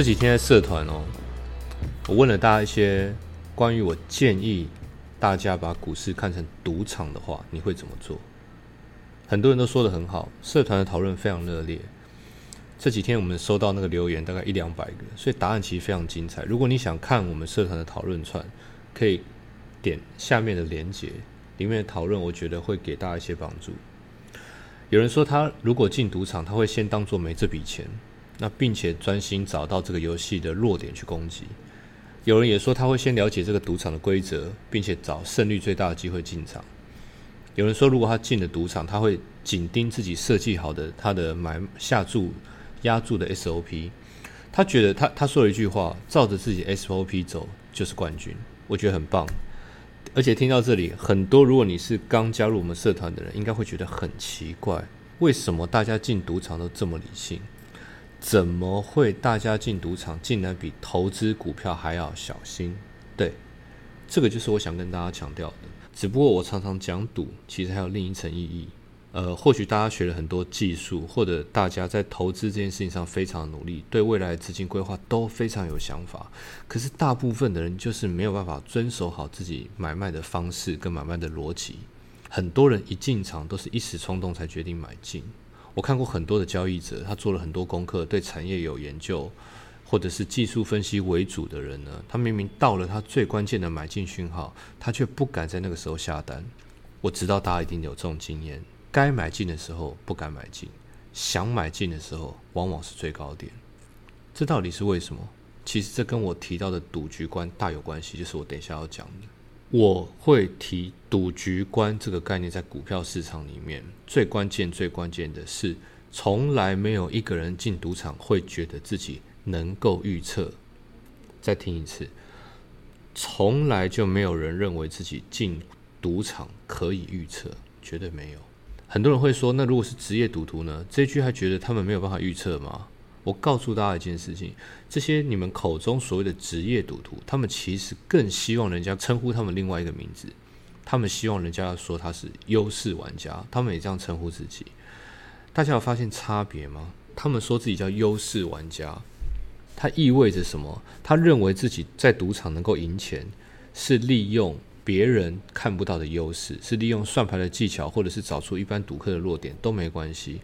这几天在社团哦，我问了大家一些关于我建议大家把股市看成赌场的话，你会怎么做？很多人都说的很好，社团的讨论非常热烈。这几天我们收到那个留言大概一两百个，所以答案其实非常精彩。如果你想看我们社团的讨论串，可以点下面的连结，里面的讨论我觉得会给大家一些帮助。有人说他如果进赌场，他会先当做没这笔钱。那并且专心找到这个游戏的弱点去攻击。有人也说他会先了解这个赌场的规则，并且找胜率最大的机会进场。有人说，如果他进了赌场，他会紧盯自己设计好的他的买下注、压注的 SOP。他觉得他他说了一句话：照着自己 SOP 走就是冠军。我觉得很棒。而且听到这里，很多如果你是刚加入我们社团的人，应该会觉得很奇怪，为什么大家进赌场都这么理性？怎么会大家进赌场竟然比投资股票还要小心？对，这个就是我想跟大家强调的。只不过我常常讲赌，其实还有另一层意义。呃，或许大家学了很多技术，或者大家在投资这件事情上非常努力，对未来资金规划都非常有想法。可是大部分的人就是没有办法遵守好自己买卖的方式跟买卖的逻辑。很多人一进场都是一时冲动才决定买进。我看过很多的交易者，他做了很多功课，对产业有研究，或者是技术分析为主的人呢，他明明到了他最关键的买进讯号，他却不敢在那个时候下单。我知道大家一定有这种经验，该买进的时候不敢买进，想买进的时候往往是最高点。这到底是为什么？其实这跟我提到的赌局观大有关系，就是我等一下要讲的。我会提赌局观这个概念，在股票市场里面最关键、最关键的是，从来没有一个人进赌场会觉得自己能够预测。再听一次，从来就没有人认为自己进赌场可以预测，绝对没有。很多人会说，那如果是职业赌徒呢？这句还觉得他们没有办法预测吗？我告诉大家一件事情：这些你们口中所谓的职业赌徒，他们其实更希望人家称呼他们另外一个名字。他们希望人家说他是优势玩家，他们也这样称呼自己。大家有发现差别吗？他们说自己叫优势玩家，它意味着什么？他认为自己在赌场能够赢钱，是利用别人看不到的优势，是利用算牌的技巧，或者是找出一般赌客的弱点都没关系。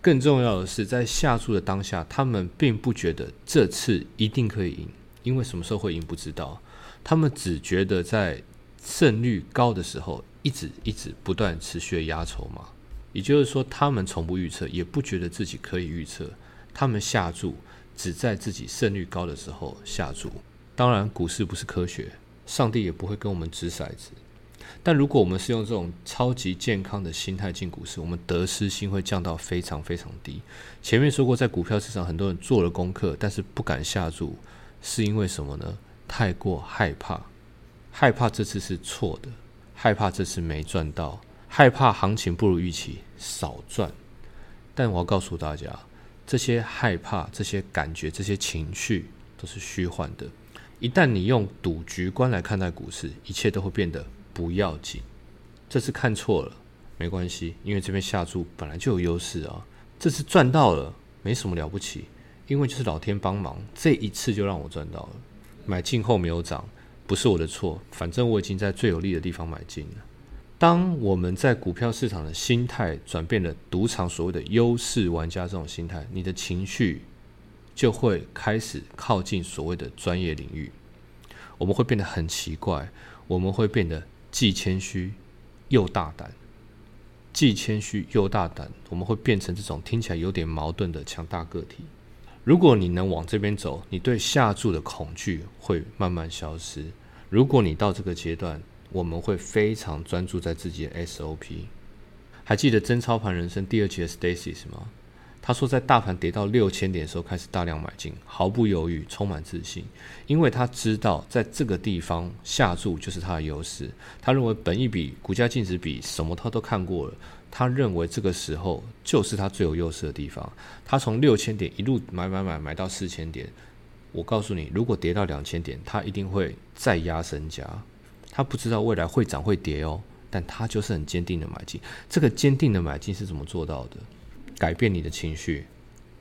更重要的是，在下注的当下，他们并不觉得这次一定可以赢，因为什么时候会赢不知道。他们只觉得在胜率高的时候，一直一直不断持续的压筹码。也就是说，他们从不预测，也不觉得自己可以预测。他们下注只在自己胜率高的时候下注。当然，股市不是科学，上帝也不会跟我们掷骰子。但如果我们是用这种超级健康的心态进股市，我们得失心会降到非常非常低。前面说过，在股票市场，很多人做了功课，但是不敢下注，是因为什么呢？太过害怕，害怕这次是错的，害怕这次没赚到，害怕行情不如预期少赚。但我要告诉大家，这些害怕、这些感觉、这些情绪都是虚幻的。一旦你用赌局观来看待股市，一切都会变得。不要紧，这次看错了没关系，因为这边下注本来就有优势啊。这次赚到了，没什么了不起，因为就是老天帮忙，这一次就让我赚到了。买进后没有涨，不是我的错，反正我已经在最有利的地方买进了。当我们在股票市场的心态转变了，赌场所谓的优势玩家这种心态，你的情绪就会开始靠近所谓的专业领域，我们会变得很奇怪，我们会变得。既谦虚又大胆，既谦虚又大胆，我们会变成这种听起来有点矛盾的强大个体。如果你能往这边走，你对下注的恐惧会慢慢消失。如果你到这个阶段，我们会非常专注在自己的 SOP。还记得真操盘人生第二期的 Stacy 吗？他说，在大盘跌到六千点的时候，开始大量买进，毫不犹豫，充满自信，因为他知道在这个地方下注就是他的优势。他认为本一比、股价净值比什么他都看过了，他认为这个时候就是他最有优势的地方。他从六千点一路买买买买到四千点，我告诉你，如果跌到两千点，他一定会再压身家。他不知道未来会涨会跌哦，但他就是很坚定的买进。这个坚定的买进是怎么做到的？改变你的情绪，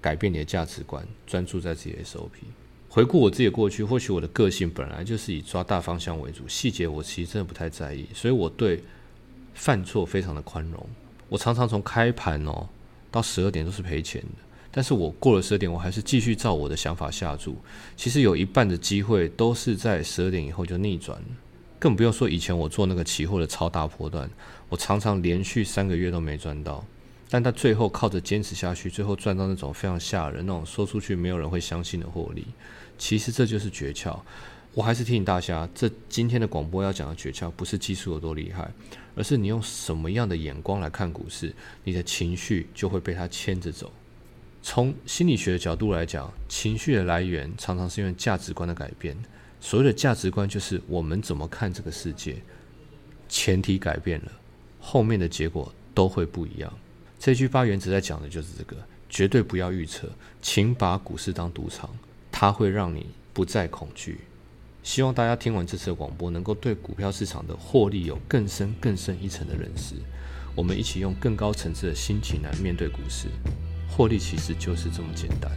改变你的价值观，专注在自己的 SOP。回顾我自己的过去，或许我的个性本来就是以抓大方向为主，细节我其实真的不太在意，所以我对犯错非常的宽容。我常常从开盘哦到十二点都是赔钱的，但是我过了十二点，我还是继续照我的想法下注。其实有一半的机会都是在十二点以后就逆转了，更不用说以前我做那个期货的超大波段，我常常连续三个月都没赚到。但他最后靠着坚持下去，最后赚到那种非常吓人、那种说出去没有人会相信的获利。其实这就是诀窍。我还是提醒大家，这今天的广播要讲的诀窍，不是技术有多厉害，而是你用什么样的眼光来看股市，你的情绪就会被它牵着走。从心理学的角度来讲，情绪的来源常常是因为价值观的改变。所谓的价值观，就是我们怎么看这个世界。前提改变了，后面的结果都会不一样。这句发原则在讲的就是这个：绝对不要预测，请把股市当赌场，它会让你不再恐惧。希望大家听完这次的广播，能够对股票市场的获利有更深更深一层的认识。我们一起用更高层次的心情来面对股市，获利其实就是这么简单。